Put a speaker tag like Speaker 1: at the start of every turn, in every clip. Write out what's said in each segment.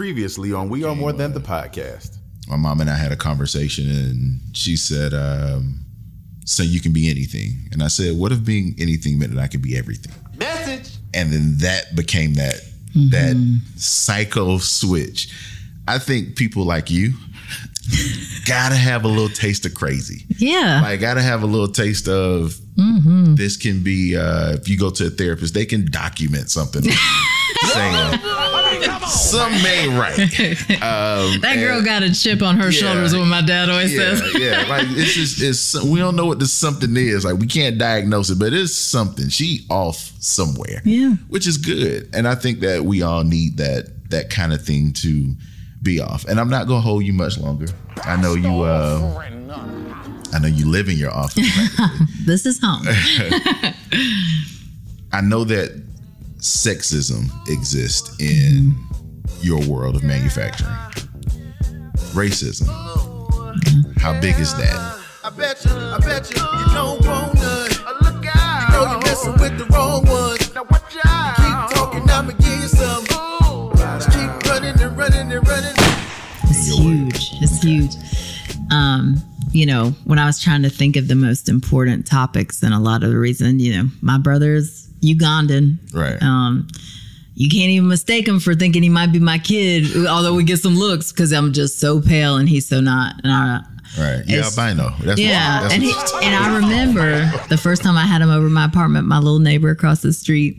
Speaker 1: Previously on We Are More Than the Podcast.
Speaker 2: my mom and I had a conversation, and she said, um, "So you can be anything." And I said, "What if being anything meant that I could be everything?"
Speaker 1: Message.
Speaker 2: And then that became that that psycho switch. I think people like you gotta have a little taste of crazy.
Speaker 3: Yeah.
Speaker 2: Like, gotta have a little taste of this. Can be uh, if you go to a therapist, they can document something saying something ain't right. Um,
Speaker 3: that girl
Speaker 2: and-
Speaker 3: got a chip on her
Speaker 2: Yeah.
Speaker 3: shoulders, what my dad always
Speaker 2: yeah,
Speaker 3: says.
Speaker 2: yeah. Like it's just it's we don't know what this something is. Like we can't diagnose it, but it's something. She off somewhere.
Speaker 3: Yeah.
Speaker 2: Which is good. And I think that we all need that that kind of thing to be off. And I'm not gonna hold you much longer. I know you uh I know you live in your office.
Speaker 3: This is home.
Speaker 2: I know that sexism exists in your world of manufacturing. Racism. How big is that?
Speaker 4: I bet you, I bet you, you don't want none. Look out. You know you're messing with the wrong ones. Now watch out. Keep talking, I'ma give you some. Just keep running and running and running.
Speaker 3: It's huge. It's huge. Um, you know, when I was trying to think of the most important topics, and a lot of the reason, you know, my brother's Ugandan.
Speaker 2: Right.
Speaker 3: Um, you can't even mistake him for thinking he might be my kid, although we get some looks because I'm just so pale and he's so not. And I,
Speaker 2: Right. Yeah, albino. That's
Speaker 3: yeah,
Speaker 2: what, that's
Speaker 3: and he, and I remember the first time I had him over my apartment. My little neighbor across the street,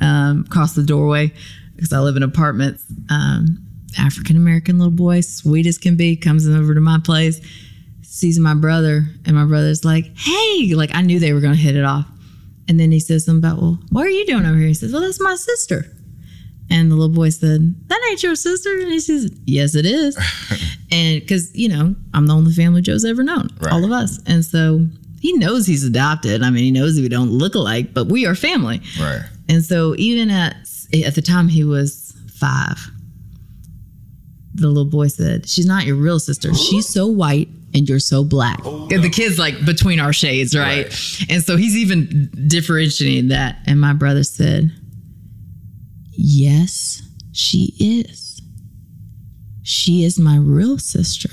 Speaker 3: um, across the doorway, because I live in apartments. Um, African American little boy, sweet as can be, comes over to my place, sees my brother, and my brother's like, "Hey!" Like I knew they were going to hit it off. And then he says something about, "Well, what are you doing over here?" He says, "Well, that's my sister." And the little boy said, "That ain't your sister." And he says, "Yes, it is." and because you know I'm the only family Joe's ever known,
Speaker 2: Right.
Speaker 3: all of us, and so he knows he's adopted. I mean, he knows we don't look alike, but we are family.
Speaker 2: right.
Speaker 3: And so even at at the time he was five, the little boy said, "She's not your real sister. She's so white." And you're so black. Oh, and the kid's like between our shades, right? And so he's even differentiating that. And my brother said, Yes, she is. She is my real sister.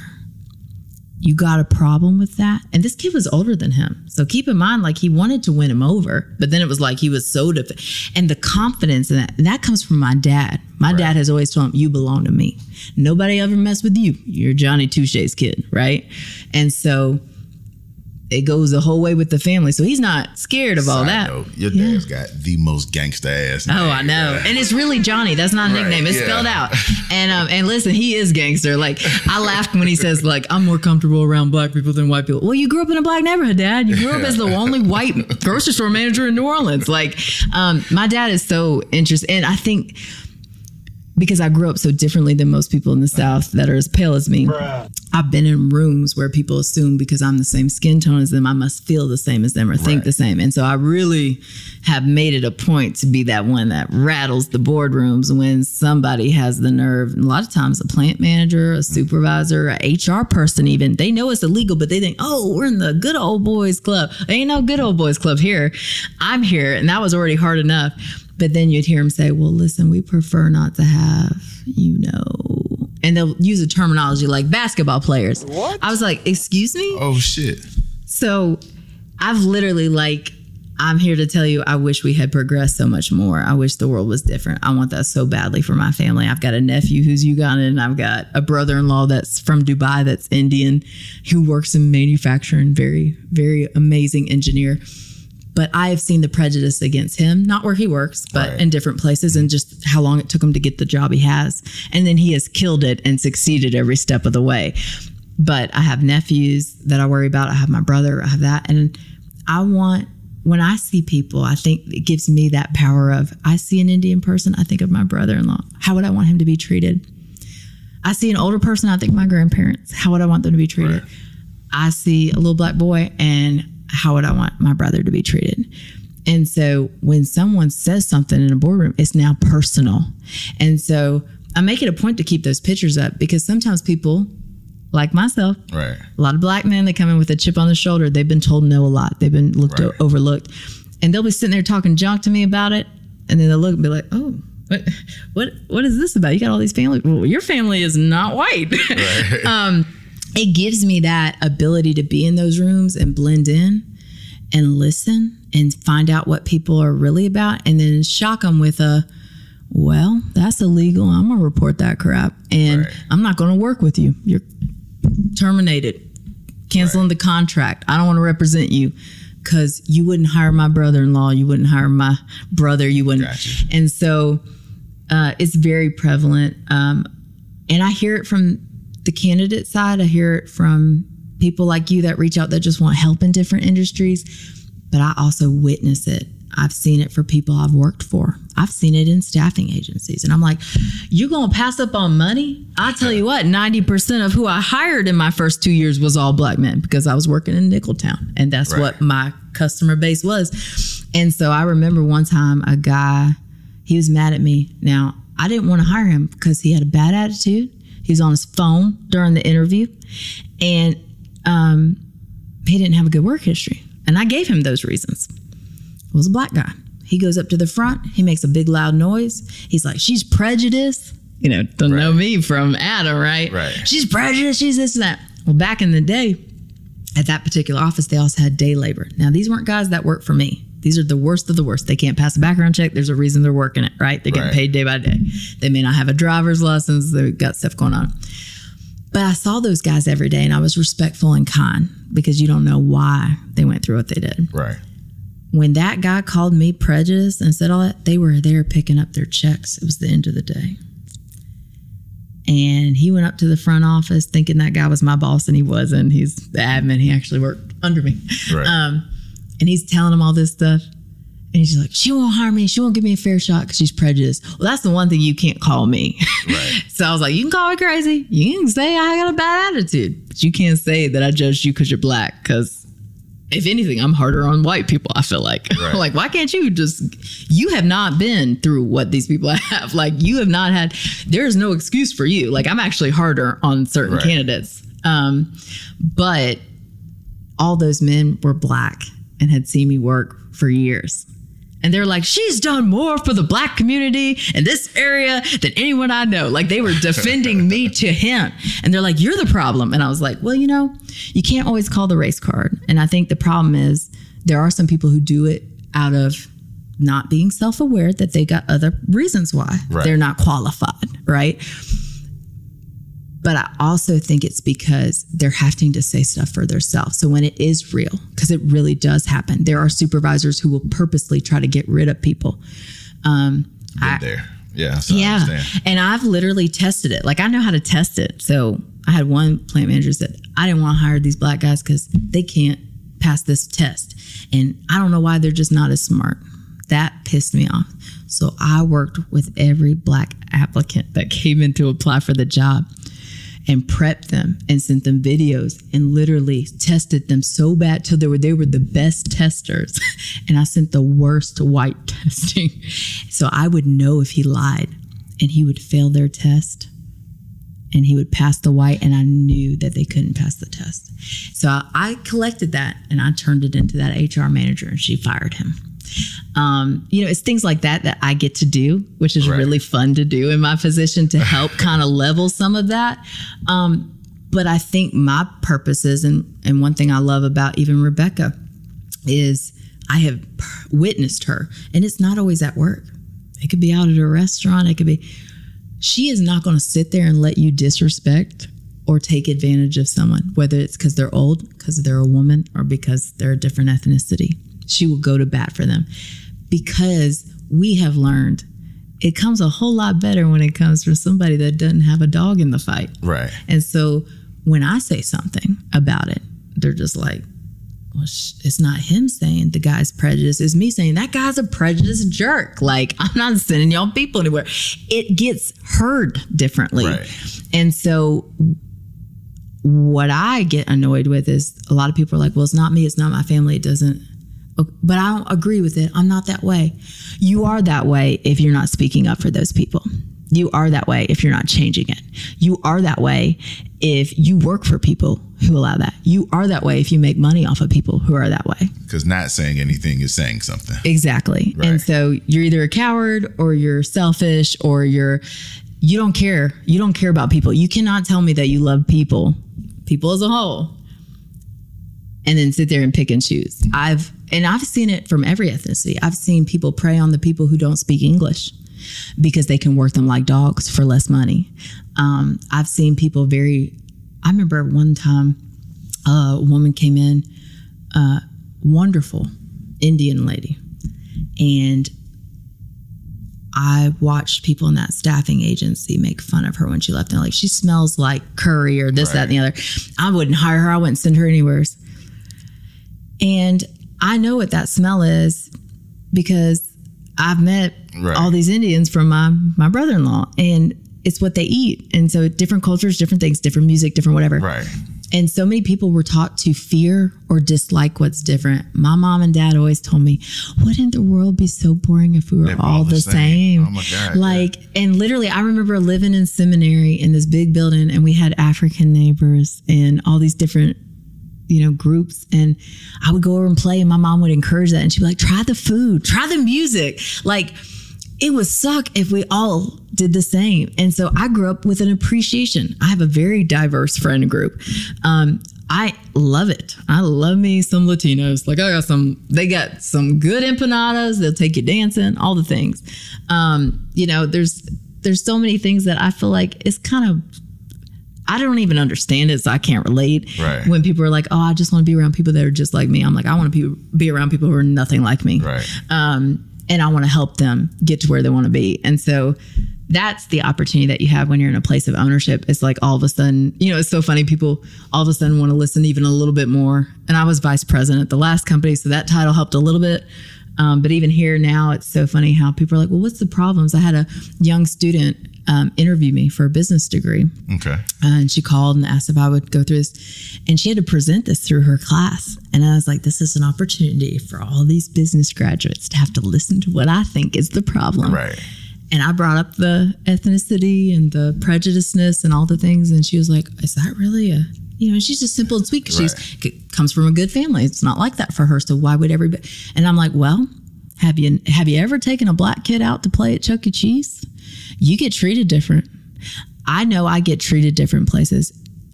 Speaker 3: You got a problem with that? And this kid was older than him. So keep in mind, like he wanted to win him over, but then it was like he was so def- and the confidence in that, and that comes from my dad. My dad has always told him, You belong to me. Nobody ever mess with you. You're Johnny Touche's kid, right? And so it goes the whole way with the family. So he's not scared of all that.
Speaker 2: note, your
Speaker 3: Yeah.
Speaker 2: dad's got the most gangsta ass.
Speaker 3: Oh. I know, and it's really Johnny. That's not a
Speaker 2: Right,
Speaker 3: nickname. It's
Speaker 2: yeah.
Speaker 3: spelled out. And um, and listen, he is gangster. Like I laughed when he says like I'm more comfortable around black people than white people. Well, you grew up in a black neighborhood, Dad. You grew up as the only white grocery store manager in New Orleans. Like, um, my dad is so interested, and I think because I grew up so differently than most people in the South that are as pale as me. I've been in rooms where people assume because I'm the same skin tone as them, I must feel the same as them or think
Speaker 2: Right.
Speaker 3: the same. And so I really have made it a point to be that one that rattles the boardrooms when somebody has the nerve. And a lot of times, a plant manager, a mm-hmm. supervisor, a HR person, even they know it's illegal, but they think, oh, we're in the good old boys club. Ain't no good old boys club here. I'm here, and that was already hard enough. But then you'd hear him say, well, listen, we prefer not to have, you know, and they'll use a terminology like basketball players. What? I was like, excuse me?
Speaker 2: Oh shit.
Speaker 3: So I've literally like I'm here to tell you I wish we had progressed so much more. I wish the world was different. I want that so badly for my family. I've got a nephew who's Ugandan and I've got a brother-in-law that's from Dubai that's Indian who works in manufacturing, very very amazing engineer. But I have seen the prejudice against him, not where he works, but
Speaker 2: Right.
Speaker 3: in different places, and just how long it took him to get the job he has. And then he has killed it and succeeded every step of the way but I have nephews that I worry about. I have my brother, I have that. And I want, when I see people, I think it gives me that power of I see an Indian person, I think of my brother in law. How would I want him to be treated? I see an older person, I think my grandparents. How would I want them to be treated? I see a little black boy, and how would I want my brother to be treated? And so when someone says something in a boardroom, it's now personal. And so I make it a point to keep those pictures up because sometimes people, like myself,
Speaker 2: Right.
Speaker 3: a lot of black men they come in with a chip on the shoulder they've been told no a lot they've been looked
Speaker 2: Right.
Speaker 3: overlooked and they'll be sitting there talking junk to me about it and then they'll look and be like oh what what what is this about? You got all these family. Well, your family is not white. um, it gives me that ability to be in those rooms and blend in and listen and find out what people are really about, and then shock them with a. Well, that's illegal. I'm gonna report that crap, and
Speaker 2: Right.
Speaker 3: I'm not gonna work with you. You're terminated. Canceling the contract. I don't want to represent you because you wouldn't hire my brother-in-law. You wouldn't hire my brother. You wouldn't.
Speaker 2: Gotcha.
Speaker 3: And so uh, it's very prevalent. Um, and I hear it from the candidate side. I hear it from people like you that reach out that just want help in different industries. But I also witness it. I've seen it for people I've worked for. I've seen it in staffing agencies. And I'm like, you're going to pass up on money? I tell you what, 90% of who I hired in my first two years was all black men because I was working in Nickeltown. And that's
Speaker 2: Right.
Speaker 3: what my customer base was. And so I remember one time a guy, he was mad at me. Now, I didn't want to hire him because he had a bad attitude. He was on his phone during the interview and um, he didn't have a good work history. And I gave him those reasons. It was a black guy. He goes up to the front, he makes a big loud noise. He's like, She's prejudiced. You know, don't know me from Adam, right?
Speaker 2: Right.
Speaker 3: She's prejudiced, she's this and that. Well, back in the day, at that particular office, they also had day labor. Now, these weren't guys that worked for me. These are the worst of the worst. They can't pass a background check. There's a reason they're working it, right? They're getting
Speaker 2: Right.
Speaker 3: paid day by day. They may not have a driver's license. They've got stuff going on. But I saw those guys every day and I was respectful and kind because you don't know why they went through what they did.
Speaker 2: Right.
Speaker 3: When that guy called me prejudiced and said all that, they were there picking up their checks. It was the end of the day. And he went up to the front office thinking that guy was my boss, and he wasn't. He's the admin. He actually worked under me.
Speaker 2: Right.
Speaker 3: Um, and he's telling him all this stuff. And he's like, she won't hire me. She won't give me a fair shot because she's prejudiced. Well, that's the one thing you can't call me.
Speaker 2: Right.
Speaker 3: so I was like, you can call me crazy. You can say I got a bad attitude, but you can't say that I judged you because you're black. Because if anything, I'm harder on white people. I feel like,
Speaker 2: Right.
Speaker 3: like, why can't you just? You have not been through what these people have. Like, you have not had. There is no excuse for you. Like, I'm actually harder on certain
Speaker 2: Right.
Speaker 3: candidates. Um, but all those men were black and had seen me work for years. And they're like, she's done more for the black community in this area than anyone I know. Like they were defending me to him. And they're like, you're the problem. And I was like, well, you know, you can't always call the race card. And I think the problem is there are some people who do it out of not being self aware that they got other reasons why
Speaker 2: Right.
Speaker 3: they're not qualified, right? But I also think it's because they're having to say stuff for themselves. So when it is real, because it really does happen, there are supervisors who will purposely try to get rid of people. Um,
Speaker 2: Been there. Yeah. So
Speaker 3: yeah, and I've literally tested it. Like I know how to test it. So I had one plant manager said I didn't want to hire these black guys because they can't pass this test, and I don't know why they're just not as smart. That pissed me off. So I worked with every black applicant that came in to apply for the job and prepped them and sent them videos and literally tested them so bad till they were they were the best testers. And I sent the worst white testing. So I would know if he lied and he would fail their test and he would pass the white and I knew that they couldn't pass the test. So I collected that and I turned it into that HR manager and she fired him um, you know, it's things like that that I get to do, which is
Speaker 2: Right.
Speaker 3: really fun to do in my position to help kind of level some of that. Um, but I think my purposes, and and one thing I love about even Rebecca is I have witnessed her, and it's not always at work. It could be out at a restaurant. It could be. She is not going to sit there and let you disrespect or take advantage of someone, whether it's because they're old, because they're a woman, or because they're a different ethnicity. She will go to bat for them because we have learned it comes a whole lot better when it comes from somebody that doesn't have a dog in the fight.
Speaker 2: Right.
Speaker 3: And so when I say something about it, they're just like, well, it's not him saying the guy's prejudiced. It's me saying that guy's a prejudiced jerk. Like, I'm not sending y'all people anywhere. It gets heard differently.
Speaker 2: Right.
Speaker 3: And so what I get annoyed with is a lot of people are like, well, it's not me. It's not my family. It doesn't. But I don't agree with it. I'm not that way. You are that way if you're not speaking up for those people. You are that way if you're not changing it. You are that way if you work for people who allow that. You are that way if you make money off of people who are that way.
Speaker 2: Because not saying anything is saying something.
Speaker 3: Exactly.
Speaker 2: Right.
Speaker 3: And so you're either a coward or you're selfish or you're you don't care. You don't care about people. You cannot tell me that you love people, people as a whole, and then sit there and pick and choose. I've and I've seen it from every ethnicity. I've seen people prey on the people who don't speak English because they can work them like dogs for less money. Um, I've seen people very. I remember one time a woman came in, uh, wonderful Indian lady, and I watched people in that staffing agency make fun of her when she left. And like, she smells like curry or this, that, and the other. I wouldn't hire her. I wouldn't send her anywhere. And I know what that smell is because I've met
Speaker 2: Right.
Speaker 3: all these Indians from my my brother in law, and it's what they eat. And so different cultures, different things, different music, different whatever.
Speaker 2: Right.
Speaker 3: And so many people were taught to fear or dislike what's different. My mom and dad always told me, wouldn't the world be so boring if we were
Speaker 2: were
Speaker 3: all the same?
Speaker 2: Oh my God,
Speaker 3: Like, and literally, I remember living in seminary in this big building, and we had African neighbors and all these different, you know, groups. And I would go over and play, and my mom would encourage that. And she'd be like, try the food, try the music. Like, it would suck if we all did the same. And so I grew up with an appreciation. I have a very diverse friend group. Um, I love it. I love me some Latinos. Like I got some, they got some good empanadas. They'll take you dancing, all the things. Um, you know, there's there's so many things that I feel like it's kind of I don't even understand it, so I can't relate.
Speaker 2: Right.
Speaker 3: When people are like, "Oh, I just want to be around people that are just like me," I'm like, "I want to be be around people who are nothing like me."
Speaker 2: Right.
Speaker 3: um, and I want to help them get to where they want to be. And so that's the opportunity that you have when you're in a place of ownership. It's like all of a sudden, you know, it's so funny. People all of a sudden want to listen even a little bit more. And I was vice president at the last company, so that title helped a little bit. Um, but even here now, it's so funny how people are like, well, what's the problems? I had a young student um, interview me for a business degree.
Speaker 2: Okay.
Speaker 3: Uh, and she called and asked if I would go through this. And she had to present this through her class. And I was like, this is an opportunity for all these business graduates to have to listen to what I think is the problem.
Speaker 2: Right.
Speaker 3: And I brought up the ethnicity and the prejudiceness and all the things. And she was like, is that really a, you know, she's just simple and sweet 'cause she's comes from a good family. It's not like that for her. So why would everybody? And I'm like, well, have you have you ever taken a black kid out to play at Chuck E. Cheese? You get treated different. I know I get treated different places.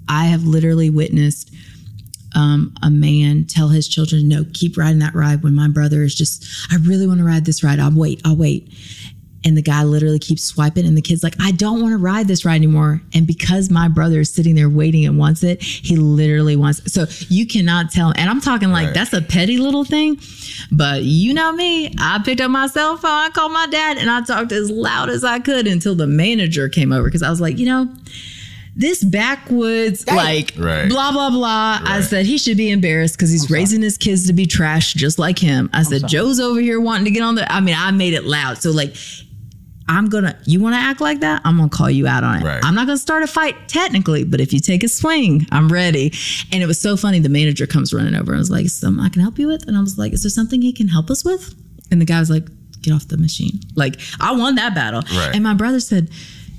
Speaker 3: I have literally witnessed um, a man tell his children, "No, keep riding that ride." When my brother is just, I really want to ride this ride. I'll wait. I'll wait. And the guy literally keeps swiping, and the kid's like, "I don't want to ride this ride anymore." And because my brother is sitting there waiting and wants it, he literally wants. It. So you cannot tell. And I'm talking like
Speaker 2: Right.
Speaker 3: that's a petty little thing, but you know me. I picked up my cell phone, I called my dad, and I talked as loud as I could until the manager came over because I was like, you know this backwoods like
Speaker 2: Right.
Speaker 3: blah blah blah. I said he should be embarrassed because he's raising his kids to be trash just like him. I said Joe's over here wanting to get on the. I mean, I made it loud. So like, I'm gonna. You want to act like that? I'm gonna call you out on it.
Speaker 2: Right.
Speaker 3: I'm not gonna start a fight technically, but if you take a swing, I'm ready. And it was so funny. The manager comes running over and was like, "Something I can help you with?" And I was like, "Is there something he can help us with?" And the guy was like, "Get off the machine." Like I won that battle.
Speaker 2: Right.
Speaker 3: And my brother said,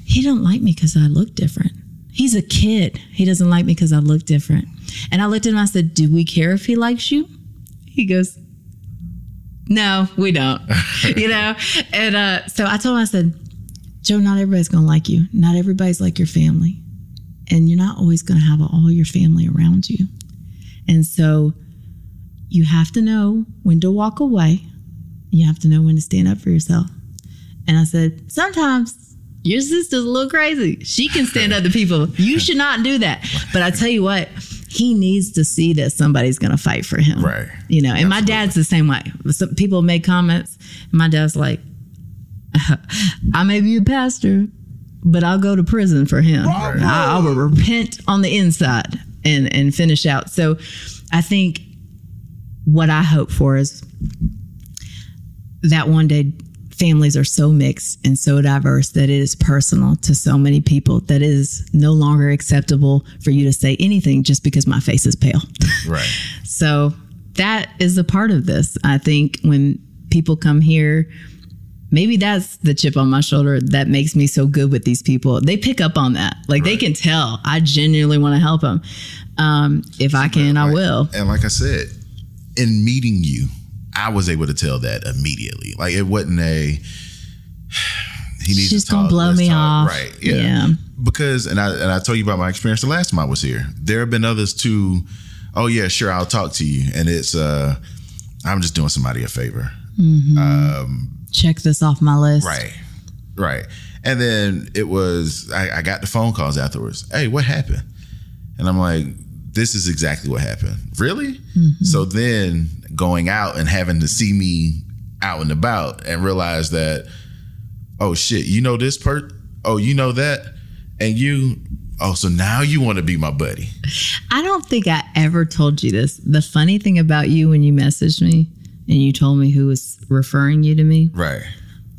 Speaker 3: "He don't like me because I look different." He's a kid. He doesn't like me because I look different. And I looked at him and I said, Do we care if he likes you? He goes, No, we don't. you know? And uh, so I told him, I said, Joe, not everybody's going to like you. Not everybody's like your family. And you're not always going to have all your family around you. And so you have to know when to walk away. You have to know when to stand up for yourself. And I said, sometimes your sister's a little crazy. She can stand up to people. You should not do that. But I tell you what, he needs to see that somebody's going to fight for him.
Speaker 2: Right.
Speaker 3: You know, and my dad's the same way. Some people make comments, and my dad's like, I may be a pastor, but I'll go to prison for him. I, I will repent on the inside and and finish out. So I think what I hope for is that one day families are so mixed and so diverse that it is personal to so many people that it is no longer acceptable for you to say anything just because my face is pale.
Speaker 2: Right.
Speaker 3: So that is a part of this. I think when people come here, maybe that's the chip on my shoulder that makes me so good with these people. They pick up on that. Like they can tell I genuinely want to help them. Um, if I can, I will.
Speaker 2: And like I said, in meeting you, I was able to tell that immediately. Like it wasn't a he needs
Speaker 3: She's
Speaker 2: to
Speaker 3: gonna blow me off.
Speaker 2: Right. Yeah.
Speaker 3: Yeah.
Speaker 2: Because and I and I told you about my experience the last time I was here. There have been others too. Oh yeah, sure, I'll talk to you. And it's uh I'm just doing somebody a favor. Mm-hmm.
Speaker 3: Um, Check this off my list.
Speaker 2: Right. Right. And then it was I, I got the phone calls afterwards. Hey, what happened? And I'm like, this is exactly what happened. Really? Mm-hmm. So then going out and having to see me out and about and realize that, oh shit, you know this part? Oh, you know that? And you oh, so now you want to be my buddy.
Speaker 3: I don't think I ever told you this. The funny thing about you when you messaged me and you told me who was referring you to me,
Speaker 2: Right.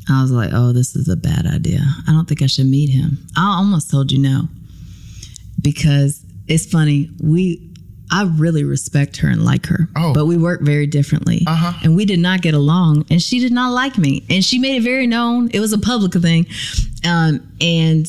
Speaker 3: I was like, oh, this is a bad idea. I don't think I should meet him. I almost told you no. Because it's funny, we I really respect her and like her.
Speaker 2: Oh.
Speaker 3: But we work very differently.
Speaker 2: Uh-huh.
Speaker 3: And we did not get along. And she did not like me. And she made it very known. It was a public thing. Um, and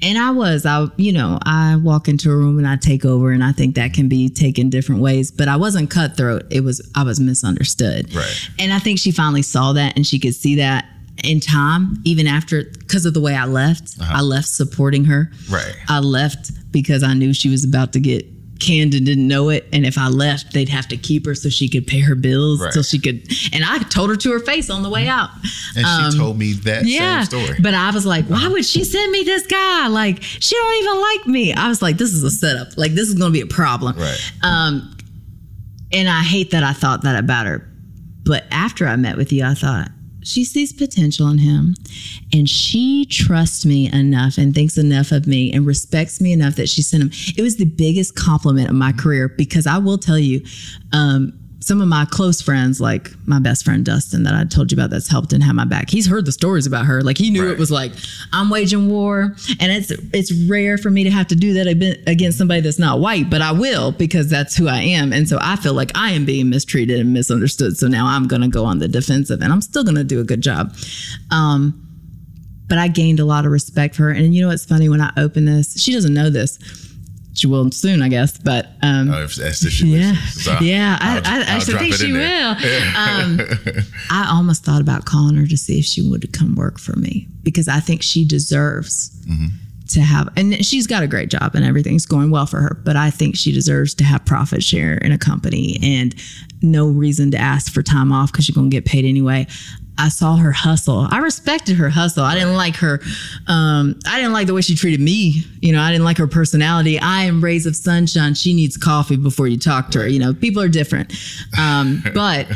Speaker 3: and I was, I, you know, I walk into a room and I take over, and I think that can be taken different ways. But I wasn't cutthroat. It was, I was misunderstood.
Speaker 2: Right.
Speaker 3: And I think she finally saw that, and she could see that in time, even after, because of the way I left. I left supporting her.
Speaker 2: Right.
Speaker 3: I left because I knew she was about to get canned and didn't know it. And if I left, they'd have to keep her so she could pay her bills,
Speaker 2: Right.
Speaker 3: so she could. And I told her to her face on the way out.
Speaker 2: And she told me that
Speaker 3: Yeah,
Speaker 2: same story.
Speaker 3: but I was like, why would she send me this guy? Like, she don't even like me. I was like, this is a setup. Like, this is going to be a problem.
Speaker 2: right.
Speaker 3: Um, and I hate that I thought that about her. But after I met with you, I thought she sees potential in him, and she trusts me enough and thinks enough of me and respects me enough that she sent him. It was the biggest compliment of my career because I will tell you, um, some of my close friends, like my best friend Dustin, that I told you about, that's helped and had my back. He's heard the stories about her. Like he knew
Speaker 2: Right.
Speaker 3: it was like I'm waging war, and it's it's rare for me to have to do that against somebody that's not white, but I will because that's who I am, and so I feel like I am being mistreated and misunderstood. So now I'm going to go on the defensive, and I'm still going to do a good job. Um, but I gained a lot of respect for her, and you know what's funny? When I open this, she doesn't know this. She will soon, I guess. But um,
Speaker 2: Oh, if if she
Speaker 3: yeah,
Speaker 2: listens. So
Speaker 3: yeah. I,
Speaker 2: I'll-
Speaker 3: I
Speaker 2: I'll
Speaker 3: actually think she will.
Speaker 2: there.
Speaker 3: Um, I almost thought about calling her to see if she would come work for me because I think she deserves
Speaker 2: Mm-hmm.
Speaker 3: to have. And she's got a great job and everything's going well for her. But I think she deserves to have profit share in a company and no reason to ask for time off because you're going to get paid anyway. I saw her hustle. I respected her hustle. I didn't like her. Um, I didn't like the way she treated me. You know, I didn't like her personality. I am rays of sunshine. She needs coffee before you talk to her. You know, people are different. Um, but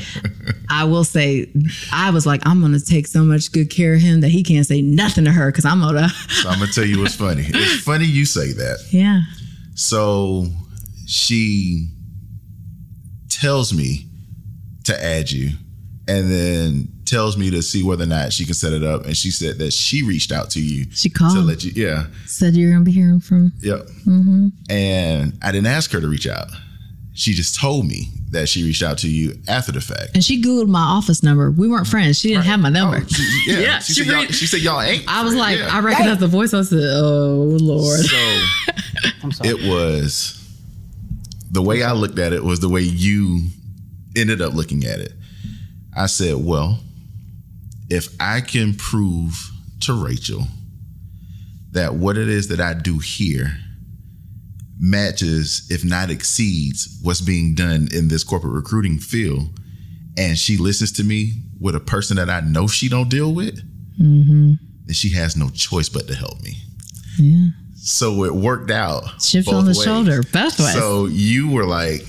Speaker 3: I will say, I was like, I'm going to take so much good care of him that he can't say nothing to her because I'm going to.
Speaker 2: So I'm gonna tell you what's funny. It's funny you say that.
Speaker 3: Yeah.
Speaker 2: So she tells me to add you and then tells me to see whether or not she can set it up. And she said that she reached out to you
Speaker 3: She
Speaker 2: to
Speaker 3: called.
Speaker 2: let you, yeah,
Speaker 3: Said you're going to be hearing from.
Speaker 2: yep.
Speaker 3: Mm-hmm.
Speaker 2: And I didn't ask her to reach out. She just told me that she reached out to you after the fact.
Speaker 3: And she Googled my office number. We weren't friends. She didn't have my number.
Speaker 2: Oh, she- yeah,
Speaker 3: Yeah,
Speaker 2: she,
Speaker 3: she
Speaker 2: said y'all, she said y'all ain't.
Speaker 3: I was like,
Speaker 2: Yeah.
Speaker 3: I recognized the voice. I said, oh, Lord.
Speaker 2: So it was the way I looked at it was the way you ended up looking at it. I said, well, if I can prove to Rachel that what it is that I do here matches, if not exceeds, what's being done in this corporate recruiting field, and she listens to me with a person that I know she don't deal with, mm-hmm. then she has no choice but to help me.
Speaker 3: Yeah.
Speaker 2: So it worked out.
Speaker 3: Shift on the
Speaker 2: ways.
Speaker 3: shoulder, both ways.
Speaker 2: So you were like,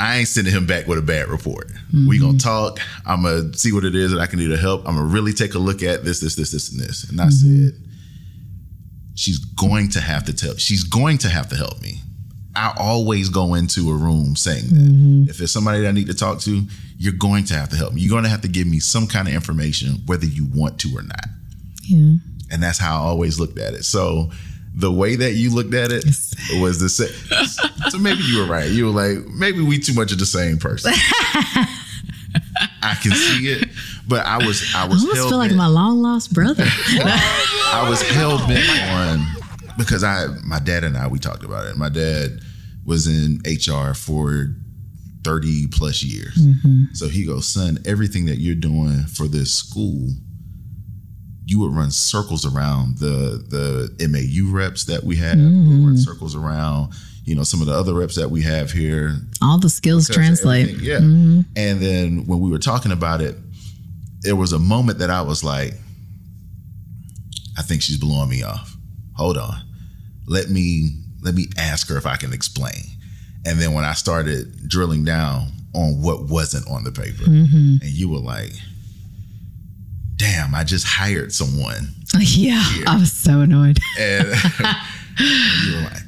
Speaker 2: I ain't sending him back with a bad report. We
Speaker 3: Mm-hmm.
Speaker 2: gonna talk. I'm gonna see what it is that I can do to help. I'm gonna really take a look at this, this, this, this, and this. And I
Speaker 3: Mm-hmm.
Speaker 2: said, she's going to have to tell. She's going to have to help me. I always go into a room saying that
Speaker 3: Mm-hmm.
Speaker 2: if it's somebody that I need to talk to, you're going to have to help me. You're going to have to give me some kind of information, whether you want to or not.
Speaker 3: yeah.
Speaker 2: And that's how I always looked at it. So the way that you looked at it was the same. so maybe you were right. You were like, maybe we too much of the same person. I I can see it, but I was I
Speaker 3: I
Speaker 2: was
Speaker 3: almost
Speaker 2: hell
Speaker 3: feel like my long lost brother.
Speaker 2: I was hell bent on because I my dad and I we talked about it. My dad was in HR for 30 plus years. Mm-hmm. So he goes, son, everything that you're doing for this school, you would run circles around the the MAU reps that we have, you would run mm-hmm. circles around, you know, some of the other reps that we have here,
Speaker 3: All the skills translate.
Speaker 2: Yeah. Mm-hmm. And then when we were talking about it, there was a moment that I was like, I think she's blowing me off. Hold on. Let me let me ask her if I can explain. And then when I started drilling down on what wasn't on the paper, mm-hmm. and you were like, damn, I just hired someone.
Speaker 3: Yeah, I was so annoyed.
Speaker 2: And you were like,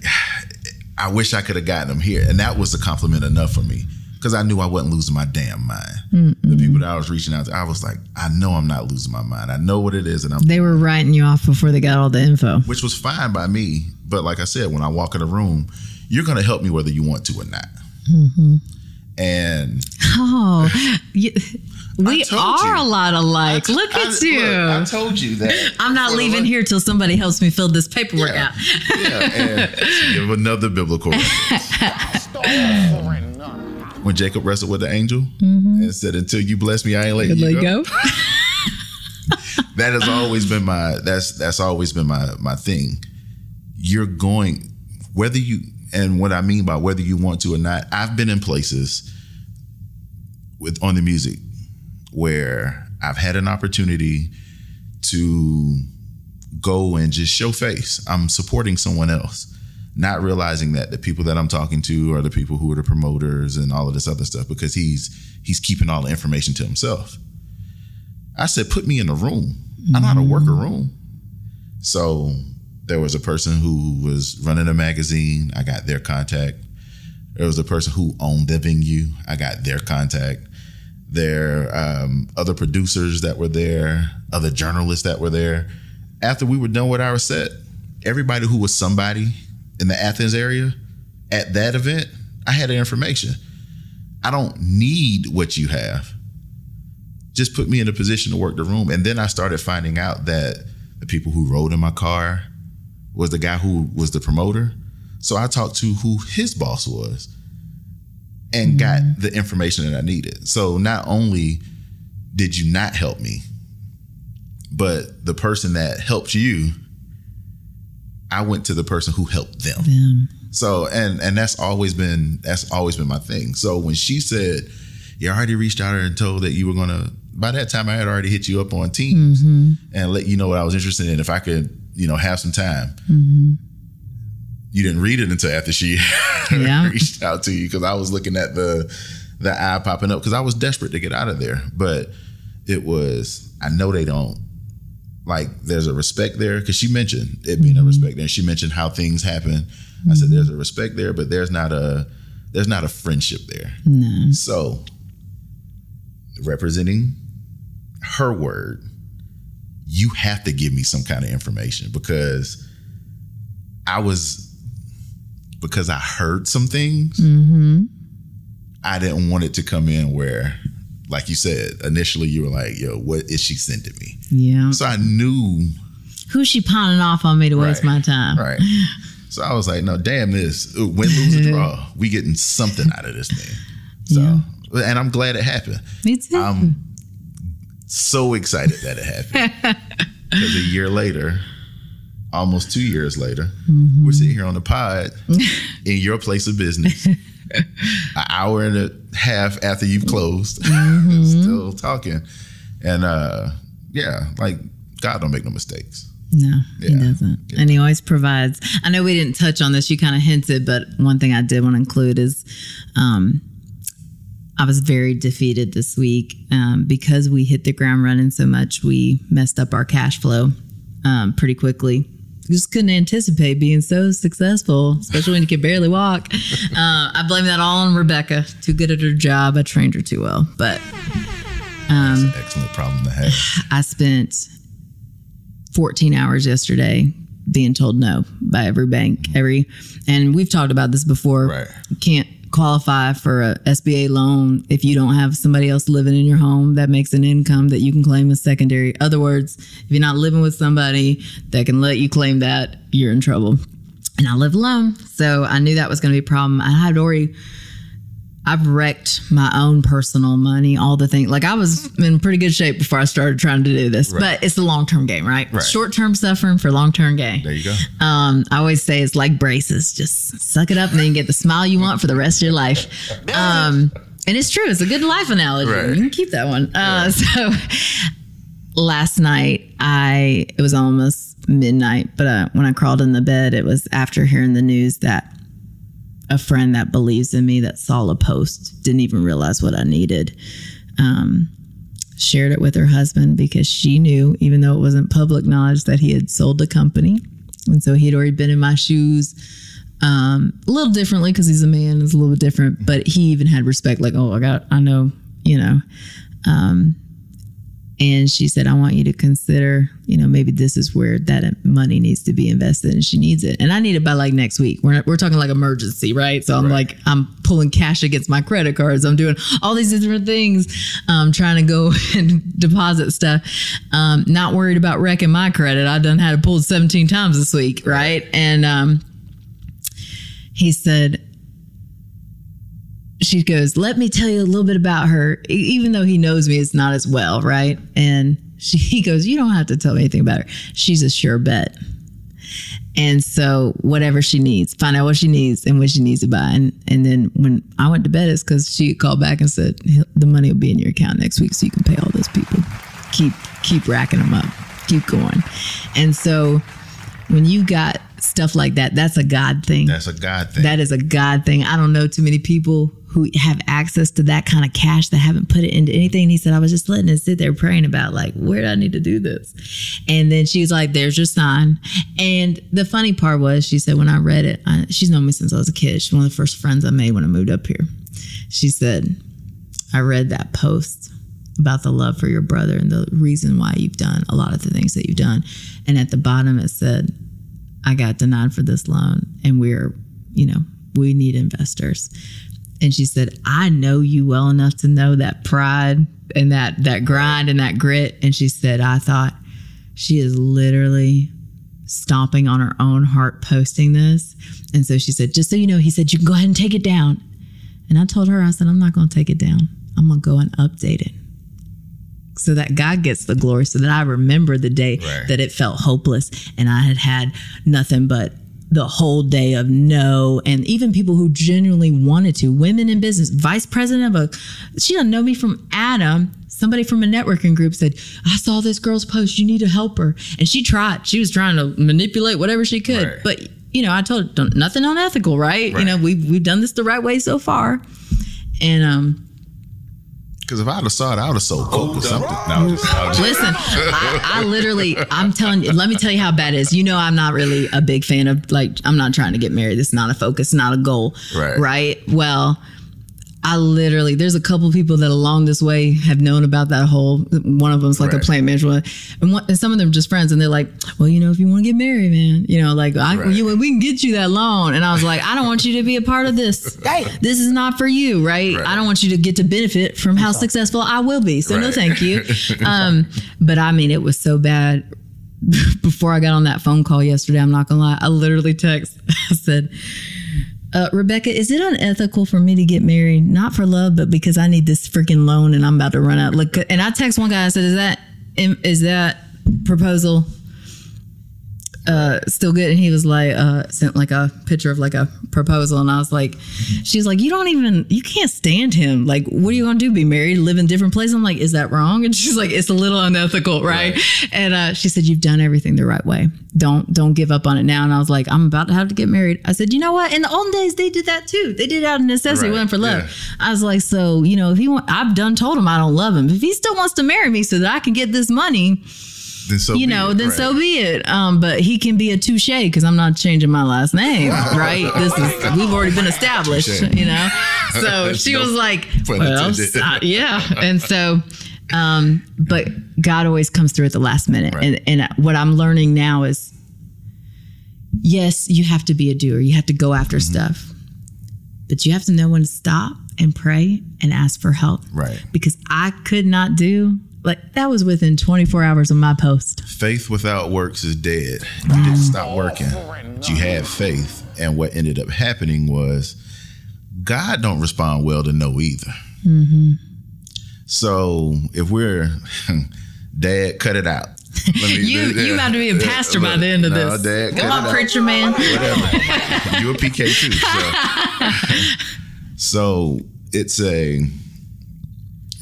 Speaker 2: I wish I could have gotten them here. And that was a compliment enough for me because I knew I wasn't losing my damn mind. The people that I was reaching out to, I was like, I know I'm not losing my mind. I know what it is. And I'm,
Speaker 3: They were writing you off before they got all the info.
Speaker 2: which was fine by me. But like I said, when I walk in a room, you're going to help me whether you want to or not. Mm-hmm. And
Speaker 3: Oh, we are
Speaker 2: you.
Speaker 3: a lot alike. Look
Speaker 2: I-
Speaker 3: at you.
Speaker 2: look, I told you that.
Speaker 3: I'm not leaving here till somebody helps me fill this paperwork
Speaker 2: Yeah.
Speaker 3: out.
Speaker 2: Yeah, and give another biblical reference. when Jacob wrestled with the angel mm-hmm. and said, "Until you bless me, I ain't letting
Speaker 3: Let
Speaker 2: you
Speaker 3: go.
Speaker 2: go." That has always been my that's that's always been my my thing. You're going whether you and what I mean by whether you want to or not. I've been in places with on the music where I've had an opportunity to go and just show face. I'm supporting someone else, not realizing that the people that I'm talking to are the people who are the promoters and all of this other stuff because he's he's keeping all the information to himself. I said, put me in the room. I know how to work a room. So there was a person who was running a magazine. I got their contact. There was a person who owned the venue. I got their contact. There um, other producers that were there, other journalists that were there. After we were done with our set, everybody who was somebody in the Athens area at that event, I had their information. I don't need what you have. Just put me in a position to work the room. And then I started finding out that the people who rode in my car was the guy who was the promoter. So I talked to who his boss was and got mm-hmm. the information that I needed. So not only did you not help me, but the person that helped you, I went to the person who helped them.
Speaker 3: Them.
Speaker 2: So and and that's always been that's always been my thing. So when she said, "You already reached out and told that you were gonna," by that time I had already hit you up on Teams mm-hmm. and let you know what I was interested in. If I could, you know, have some time. Mm-hmm. You didn't read it until after she
Speaker 3: Yeah.
Speaker 2: reached out to you because I was looking at the the eye popping up because I was desperate to get out of there. But it was I know they don't like there's a respect there because she mentioned it being a mm-hmm. respect there. She mentioned how things happen. I said there's a respect there, but there's not a there's not a friendship there.
Speaker 3: No.
Speaker 2: So representing her word, you have to give me some kind of information because I was because I heard some things. Mm-hmm. I didn't want it to come in where, like you said, initially you were like, "Yo, what is she sending me?"
Speaker 3: Yeah.
Speaker 2: So I knew
Speaker 3: Who's she pawning off on me to waste
Speaker 2: Right.
Speaker 3: my time?
Speaker 2: Right. So I was like, no, damn this. Win, lose, or draw. We getting something out of this thing. So, and I'm glad it happened.
Speaker 3: Me too.
Speaker 2: I'm so excited that it happened. Because a year later, almost two years later, we're sitting here on the pod in your place of business. An hour and a half after you've closed, still talking. And uh yeah, like God don't make no mistakes.
Speaker 3: No, he doesn't. And he always provides. I know we didn't touch on this, you kind of hinted, but one thing I did want to include is um, I was very defeated this week um, because we hit the ground running so much, we messed up our cash flow um, pretty quickly. Just couldn't anticipate being so successful, especially when you can barely walk. Uh, I blame that all on Rebecca. Too good at her job. I trained her too well. But
Speaker 2: an excellent problem to have.
Speaker 3: I spent 14 hours yesterday being told no by every bank. Every and we've talked about this before.
Speaker 2: Right.
Speaker 3: Can't qualify for a SBA loan if you don't have somebody else living in your home that makes an income that you can claim as secondary. Other words, if you're not living with somebody that can let you claim that, you're in trouble. And I live alone, so I knew that was going to be a problem. I had already I've wrecked my own personal money, all the things. Like I was in pretty good shape before I started trying to do this, but it's a long term game, right?
Speaker 2: Right.
Speaker 3: Short term suffering for long term gain.
Speaker 2: There you go.
Speaker 3: Um, I always say it's like braces. Just suck it up and then get the smile you want for the rest of your life. Um, and it's true. It's a good life analogy.
Speaker 2: Right.
Speaker 3: You can keep that one. Uh, So last night, I it was almost midnight, but uh, when I crawled in the bed, it was after hearing the news that a friend that believes in me that saw a post didn't even realize what I needed. Um, shared it with her husband because she knew, even though it wasn't public knowledge, that he had sold the company. And so he had already been in my shoes um, a little differently because he's a man, it's a little bit different, but he even had respect, like, oh, I got, I know, you know. Um, and she said, I want you to consider, you know, maybe this is where that money needs to be invested and she needs it. And I need it by like next week. We're, we're talking like emergency, right? So I'm like, I'm pulling cash against my credit cards. I'm doing all these different things, um, trying to go and deposit stuff. Um, not worried about wrecking my credit. I've done had it pulled 17 times this week, right? And um, he said, she goes, Let me tell you a little bit about her, even though he knows me, it's not as well, right? And she, he goes, You don't have to tell me anything about her. She's a sure bet. And so, whatever she needs, find out what she needs and what she needs to buy. And, and then when I went to bed, it's because she called back and said, The money will be in your account next week so you can pay all those people. Keep, keep racking them up, keep going. And so, when you got stuff like that, that's a God thing.
Speaker 2: That's a God thing.
Speaker 3: That is a God thing. I don't know too many people who have access to that kind of cash that haven't put it into anything. And he said, I was just letting it sit there praying about like, where do I need to do this? And then she was like, there's your sign. And the funny part was, she said, when I read it, I, she's known me since I was a kid. She's one of the first friends I made when I moved up here. She said, I read that post about the love for your brother and the reason why you've done a lot of the things that you've done. And at the bottom, it said, I got denied for this loan and we're, you know, we need investors. And she said, I know you well enough to know that pride and that that grind and that grit. And she said, I thought she is literally stomping on her own heart posting this. And so she said, just so you know, he said, you can go ahead and take it down. And I told her, I said, I'm not going to take it down. I'm going to go and update it so that God gets the glory, so that I remember the day
Speaker 2: Right.
Speaker 3: that it felt hopeless and I had had nothing but the whole day of no, and even people who genuinely wanted to, women in business, vice president of a, she doesn't know me from Adam. Somebody from a networking group said, I saw this girl's post, you need to help her. And she tried, she was trying to manipulate whatever she could.
Speaker 2: Right.
Speaker 3: But, you know, I told her, nothing unethical, right? You know, we've, we've done this the right way so far. And, um,
Speaker 2: Because if I'd have saw it, I would have sold coke or something. No, just, I'm just-
Speaker 3: Listen, I, I literally, I'm telling you, let me tell you how bad it is. You know, I'm not really a big fan of, like, I'm not trying to get married. It's not a focus, not a goal.
Speaker 2: Right.
Speaker 3: Right. Well, I literally, there's a couple people that along this way have known about that whole, one of them's like a plant manager. And, one, and some of them just friends. And they're like, well, you know, if you want to get married, man, you know, like, I,
Speaker 2: Right.
Speaker 3: you, we can get you that loan. And I was like, I don't want you to be a part of this. This is not for you, right?
Speaker 2: Right.
Speaker 3: I don't want you to get to benefit from how successful I will be. So no, thank you. Um, but I mean, it was so bad. Before I got on that phone call yesterday, I'm not gonna lie, I literally text. I said, uh, "Rebecca, is it unethical for me to get married? Not for love, but because I need this freaking loan and I'm about to run out." Look, and I text one guy. I said, "Is that is that proposal uh, still good?" And he was like, uh, sent like a picture of like a proposal, and I was like, "She was like, you don't even you can't stand him. Like, what are you gonna do? Be married, live in different places?" I'm like, "Is that wrong?" And she's like, "It's a little unethical, right?" And uh, she said, "You've done everything the right way. Don't don't give up on it now." And I was like, "I'm about to have to get married." I said, "You know what? In the olden days, they did that too. They did it out of necessity,
Speaker 2: Right,
Speaker 3: wasn't for love."
Speaker 2: yeah.
Speaker 3: I was like, "So you know, if he want, I've done told him I don't love him. If he still wants to marry me so that I can get this money."
Speaker 2: Then so
Speaker 3: you
Speaker 2: be
Speaker 3: know,
Speaker 2: it,
Speaker 3: then
Speaker 2: right.
Speaker 3: so be it. Um, but he can be a Touche because I'm not changing my last name, right? This is we've already been established, you know. So she
Speaker 2: No
Speaker 3: was like, well, uh, yeah, and so. Um, but God always comes through at the last minute,
Speaker 2: Right.
Speaker 3: and and what I'm learning now is, yes, you have to be a doer. You have to go after
Speaker 2: Mm-hmm.
Speaker 3: stuff. but you have to know when to stop and pray and ask for help.
Speaker 2: Right.
Speaker 3: Because I could not do like that was within 24 hours of my post.
Speaker 2: Faith without works is dead. You didn't mm. stop working. But you had faith. And what ended up happening was God don't respond well to no either. Mm-hmm. So if we're dad, cut it out. Let me-
Speaker 3: You you about to be a pastor by the end of
Speaker 2: No,
Speaker 3: this.
Speaker 2: Dad,
Speaker 3: Come on, preacher man.
Speaker 2: whatever. you a PK too. So. so it's a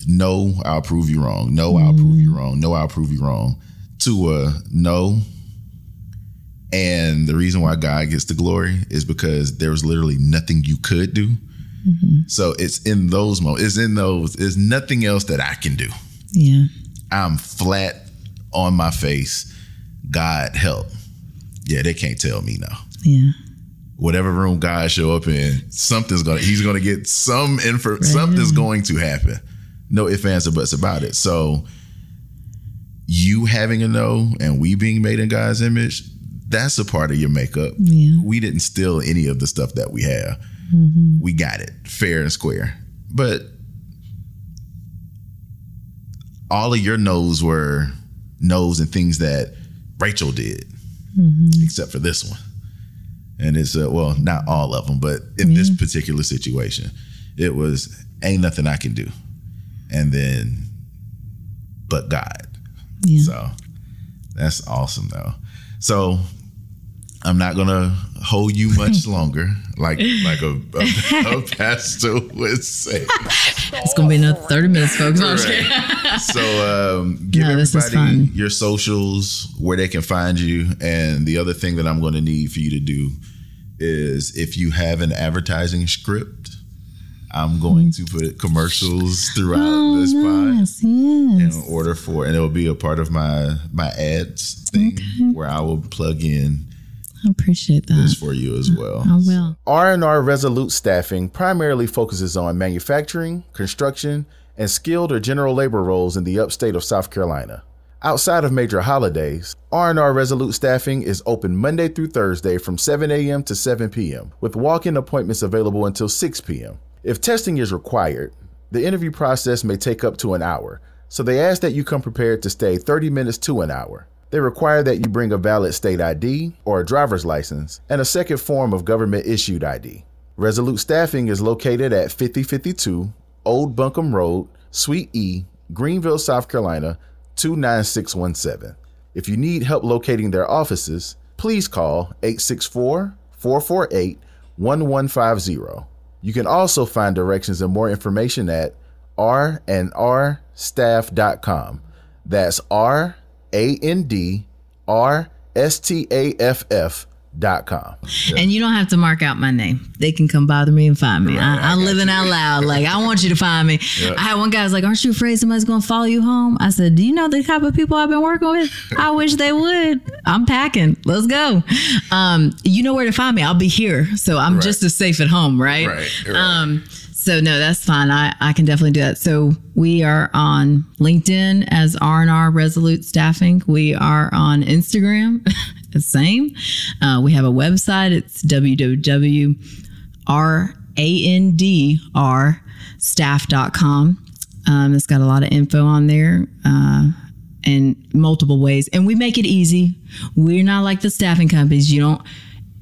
Speaker 2: no, I'll prove you wrong. No, I'll prove you wrong. No, I'll prove you wrong. To a no. And the reason why God gets the glory is because there was literally nothing you could do. Mm-hmm. So it's in those moments, it's in those, there's nothing else that I can do.
Speaker 3: Yeah.
Speaker 2: I'm flat on my face. God help. Yeah, they can't tell me no
Speaker 3: Yeah.
Speaker 2: whatever room God show up in, something's gonna he's gonna get some info something's going to happen. No ifs, ands, or buts about it. So you having a no and we being made in God's image, that's a part of your makeup.
Speaker 3: Yeah.
Speaker 2: We didn't steal any of the stuff that we have. We got it fair and square. But all of your no's were no's and things that Rachel did, except for this one and it's uh, well not all of them but in this particular situation it was ain't nothing i can do and then but god.
Speaker 3: Yeah.
Speaker 2: so that's awesome though. So i'm not gonna hold you much longer like like a, a, a pastor would say.
Speaker 3: It's gonna be another 30 minutes, folks. I'm
Speaker 2: so um, give
Speaker 3: No,
Speaker 2: everybody your socials where they can find you. And the other thing that i'm going to need for you to do is if you have an advertising script i'm going to put commercials throughout
Speaker 3: Oh,
Speaker 2: this pod
Speaker 3: nice. Yes.
Speaker 2: in order for and it will be a part of my my ads thing where i will plug in
Speaker 3: I appreciate that.
Speaker 2: this
Speaker 3: that.
Speaker 2: for you as well
Speaker 3: I will.
Speaker 1: R&R Resolute Staffing primarily focuses on manufacturing, construction, and skilled or general labor roles in the upstate of South Carolina. Outside of major holidays, R&R Resolute Staffing is open Monday through Thursday from 7 a.m. to 7 p.m. with walk-in appointments available until 6 p.m. If testing is required, the interview process may take up to an hour, so they ask that you come prepared to stay 30 minutes to an hour. They require that you bring a valid state ID or a driver's license and a second form of government issued ID. Resolute Staffing is located at 5052 Old Buncombe Road, Suite E, Greenville, South Carolina 29617. If you need help locating their offices, please call 864 448 1150. You can also find directions and more information at randrstaff.com. That's R A N D R S T A F F dot com.
Speaker 3: And you don't have to mark out my name. They can come bother me and find me.
Speaker 2: Right,
Speaker 3: I,
Speaker 2: got
Speaker 3: living
Speaker 2: you.
Speaker 3: out loud. Like I want you to find me. I had one guy was like, "Aren't you afraid somebody's going to follow you home?" I said, "Do you know the type of people I've been working with? I wish they would. I'm packing. Let's go. Um, you know where to find me. I'll be here, so I'm
Speaker 2: Right.
Speaker 3: just as safe at home, right?
Speaker 2: Right, right.
Speaker 3: Um, so no, that's fine. I, I can definitely do that. So we are on LinkedIn as R and R Resolute Staffing. We are on Instagram, the same. Uh, we have a website. It's www.randrstaff.com. Um, it's got a lot of info on there. Uh, and multiple ways. And we make it easy. We're not like the staffing companies. You don't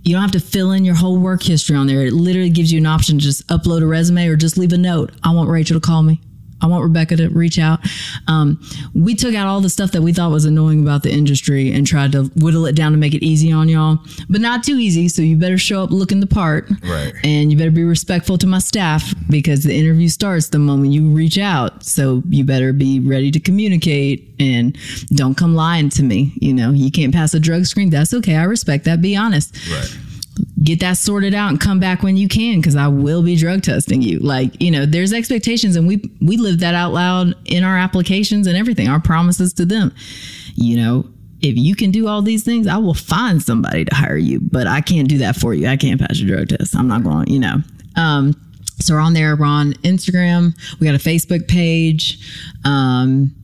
Speaker 3: you don't have to fill in your whole work history on there. It literally gives you an option to just upload a resume or just leave a note. I want Rachel to call me. I want Rebecca to reach out. Um, we took out all the stuff that we thought was annoying about the industry and tried to whittle it down to make it easy on y'all, but not too easy. So you better show up looking the part.
Speaker 2: Right.
Speaker 3: And you better be respectful to my staff because the interview starts the moment you reach out. So you better be ready to communicate and don't come lying to me. You know, you can't pass a drug screen. That's okay. I respect that. Be honest
Speaker 2: right
Speaker 3: get that sorted out and come back when you can because I will be drug testing you. Like, you know, there's expectations and we we live that out loud in our applications and everything, our promises to them. You know, if you can do all these things, I will find somebody to hire you, but I can't do that for you. I can't pass your drug test. I'm not going, you know. Um so we're on there, we're on Instagram, we got a Facebook page. Um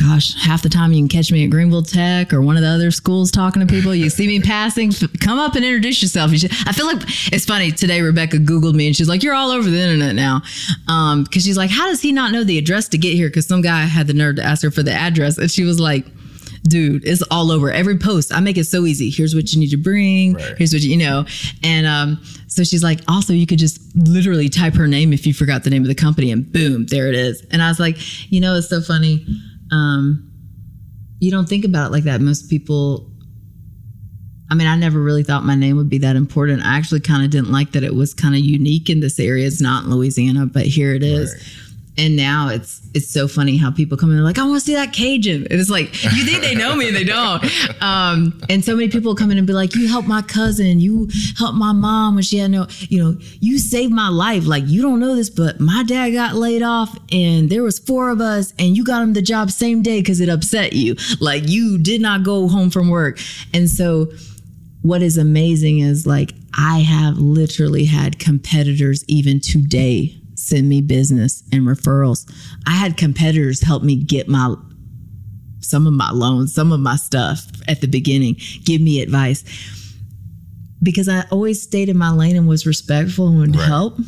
Speaker 3: gosh, half the time you can catch me at Greenville Tech or one of the other schools talking to people. You see me passing, come up and introduce yourself. You should, I feel like it's funny. Today, Rebecca Googled me and she's like, You're all over the internet now. Um, Cause she's like, How does he not know the address to get here? Cause some guy had the nerve to ask her for the address. And she was like, Dude, it's all over every post. I make it so easy. Here's what you need to bring.
Speaker 2: Right.
Speaker 3: Here's what you, you know. And um, so she's like, also, you could just literally type her name if you forgot the name of the company, and boom, there it is. And I was like, you know, it's so funny. Um, you don't think about it like that. Most people, I mean, I never really thought my name would be that important. I actually kind of didn't like that it was kind of unique in this area. It's not in Louisiana, but here it is.
Speaker 2: Right.
Speaker 3: And now it's it's so funny how people come in and they're like, I want to see that Cajun. And it's like, you think they know me and they don't. Um, and so many people come in and be like, You helped my cousin, you helped my mom when she had no, you know, you saved my life. Like you don't know this, but my dad got laid off and there was four of us and you got him the job same day because it upset you. Like you did not go home from work. And so what is amazing is like I have literally had competitors even today send me business and referrals. I had competitors help me get my some of my loans, some of my stuff at the beginning, give me advice. Because I always stayed in my lane and was respectful and would
Speaker 2: Right.
Speaker 3: help.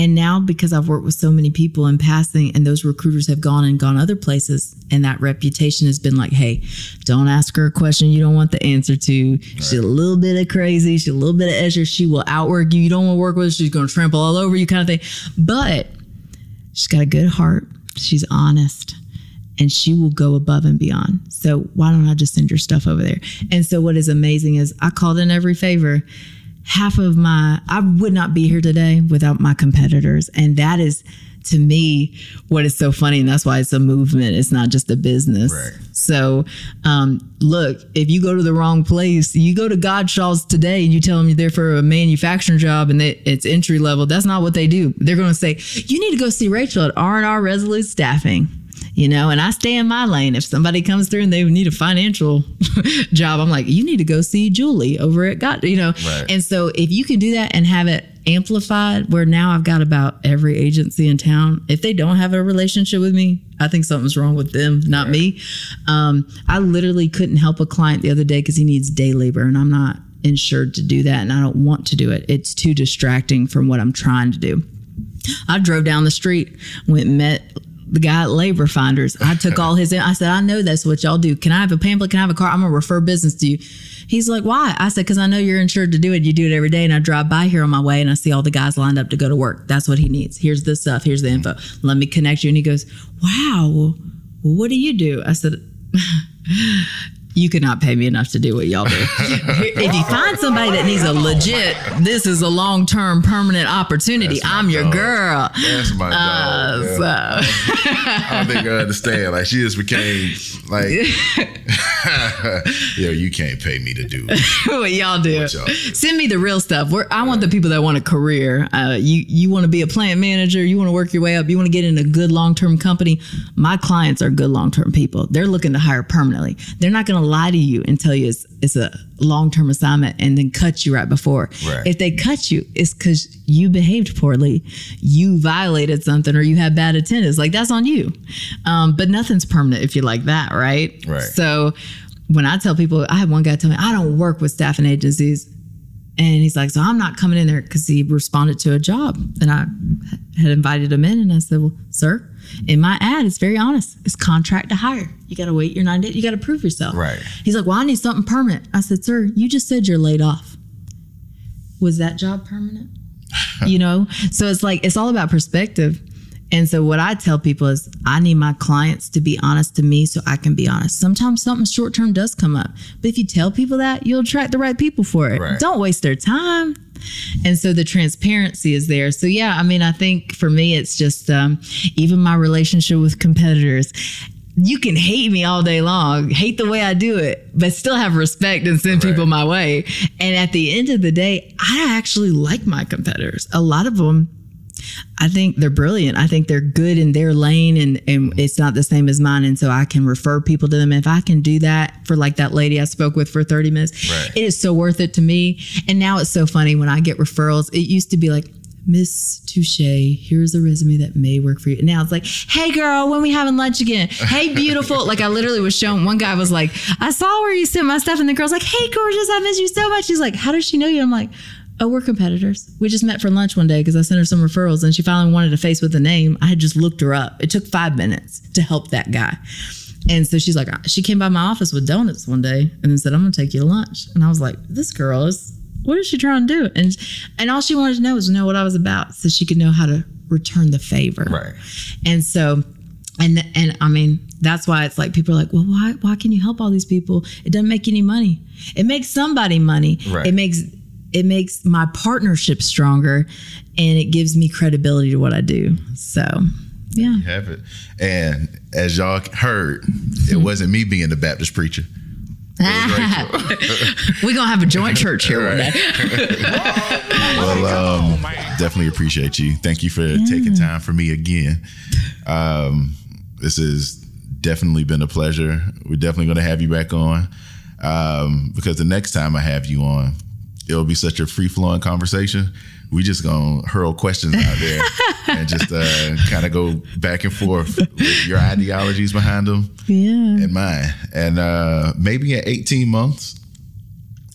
Speaker 3: And now because I've worked with so many people in passing and those recruiters have gone and gone other places and that reputation has been like, hey, don't ask her a question you don't want the answer to. She's a little bit of crazy, she's a little bit of extra, she will outwork you. You don't want to work with her, she's gonna trample all over you kind of thing. But she's got a good heart, she's honest, and she will go above and beyond. So why don't I just send your stuff over there? And so what is amazing is I called in every favor. Half of my I would not be here today without my competitors. And that is to me what is so funny. And that's why it's a movement. It's not just a business.
Speaker 2: Right.
Speaker 3: So um, look, if you go to the wrong place, you go to Godshaw's today and you tell them you're there for a manufacturing job and they, it's entry level. That's not what they do. They're going to say, you need to go see Rachel at R&R Resolute Staffing. You know, and I stay in my lane. If somebody comes through and they need a financial job, I'm like, you need to go see Julie over at God, you know.
Speaker 2: Right.
Speaker 3: And so if you can do that and have it amplified, where now I've got about every agency in town, if they don't have a relationship with me, I think something's wrong with them, not me. Um, I literally couldn't help a client the other day because he needs day labor, and I'm not insured to do that, and I don't want to do it. It's too distracting from what I'm trying to do. I drove down the street, went and met the guy at Labor Finders. I took all his. I said, I know that's what y'all do. Can I have a pamphlet? Can I have a car? I'm gonna refer business to you. He's like, why? I said, because I know you're insured to do it. You do it every day, and I drive by here on my way, and I see all the guys lined up to go to work. That's what he needs. Here's the stuff. Here's the info. Let me connect you. And he goes, wow. Well, well what do you do? I said. You could not pay me enough to do what y'all do. if you find somebody that needs a legit, this is a long term permanent opportunity. I'm your
Speaker 2: dog.
Speaker 3: girl.
Speaker 2: That's my
Speaker 3: Uh,
Speaker 2: dog. yeah.
Speaker 3: so
Speaker 2: I don't think I understand. Like she just became like, yo, you can't pay me to do.
Speaker 3: what y'all do.
Speaker 2: What y'all do.
Speaker 3: Send me the real stuff. We're, I want the people that want a career. Uh, you you want to be a plant manager. You want to work your way up. You want to get in a good long term company. My clients are good long term people. They're looking to hire permanently. They're not going to lie to you and tell you it's it's a long term assignment and then cut you right before.
Speaker 2: Right.
Speaker 3: If they cut you, it's because you behaved poorly, you violated something, or you had bad attendance. Like that's on you. Um, but nothing's permanent if you like that, right?
Speaker 2: Right.
Speaker 3: So when I tell people, I had one guy tell me, I don't work with staffing agencies. And he's like, so I'm not coming in there because he responded to a job. And I had invited him in. And I said, well, sir, in my ad, it's very honest. It's contract to hire. You got to wait your nine days. You got to prove yourself.
Speaker 2: Right.
Speaker 3: He's like, well, I need something permanent. I said, sir, you just said you're laid off. Was that job permanent? you know? So it's like, it's all about perspective. And so what I tell people is I need my clients to be honest to me so I can be honest. Sometimes something short term does come up. But if you tell people that, you'll attract the right people for it.
Speaker 2: Right.
Speaker 3: Don't waste their time. And so the transparency is there. So yeah, I mean, I think for me, it's just um, even my relationship with competitors. You can hate me all day long, hate the way I do it, but still have respect and send
Speaker 2: Right.
Speaker 3: people my way. And at the end of the day, I actually like my competitors. A lot of them I think they're brilliant. I think they're good in their lane and, and it's not the same as mine. And so I can refer people to them. If I can do that for like that lady I spoke with for 30 minutes,
Speaker 2: Right.
Speaker 3: it is so worth it to me. And now it's so funny when I get referrals. It used to be like, Miss Touche, here's a resume that may work for you. And now it's like, hey girl, when we having lunch again? Hey beautiful. like I literally was shown one guy was like, I saw where you sent my stuff, and the girl's like, Hey gorgeous, I miss you so much. She's like, How does she know you? I'm like, Oh, we're competitors. We just met for lunch one day because I sent her some referrals and she finally wanted a face with a name. I had just looked her up. It took five minutes to help that guy. And so she's like, she came by my office with donuts one day and then said, I'm to take you to lunch. And I was like, this girl is, what is she trying to do? And, and all she wanted to know was to know what I was about so she could know how to return the favor.
Speaker 2: Right.
Speaker 3: And so, and, and I mean, that's why it's like people are like, well, why, why can you help all these people? It doesn't make any money. It makes somebody money.
Speaker 2: Right.
Speaker 3: It makes, it makes my partnership stronger and it gives me credibility to what I do. So, yeah.
Speaker 2: Have it. And as y'all heard, it wasn't me being the Baptist preacher.
Speaker 3: We're gonna have a joint church here one day.
Speaker 2: Well, um, definitely appreciate you. Thank you for taking time for me again. Um, this has definitely been a pleasure. We're definitely going to have you back on um, because the next time I have you on, it'll be such a free flowing conversation. We just gonna hurl questions out there and just uh, kind of go back and forth with your ideologies behind them
Speaker 3: Yeah.
Speaker 2: and mine. And uh, maybe in 18 months,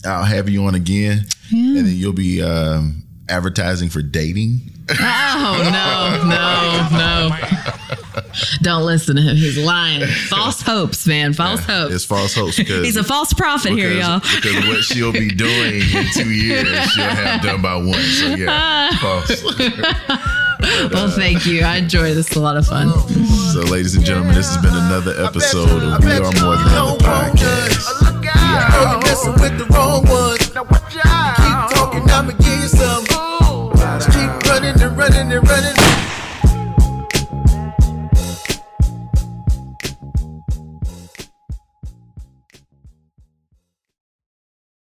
Speaker 2: I'll have you on again, and then you'll be um, advertising for dating.
Speaker 3: Oh no, no, no! Don't listen to him. He's lying. False hopes, man. False hopes.
Speaker 2: It's false hopes
Speaker 3: He's a false prophet here, y'all.
Speaker 2: because what she'll be doing in two years, she'll have done by one. So yeah, false.
Speaker 3: Well, thank you. I enjoy this. It's a lot of fun.
Speaker 2: So, ladies and gentlemen, this has been another episode of We Are More Than Other podcast.
Speaker 4: Look out. Messing with the wrong ones. Now watch out. Keep talking, I'ma give you some. Just keep running and running and running.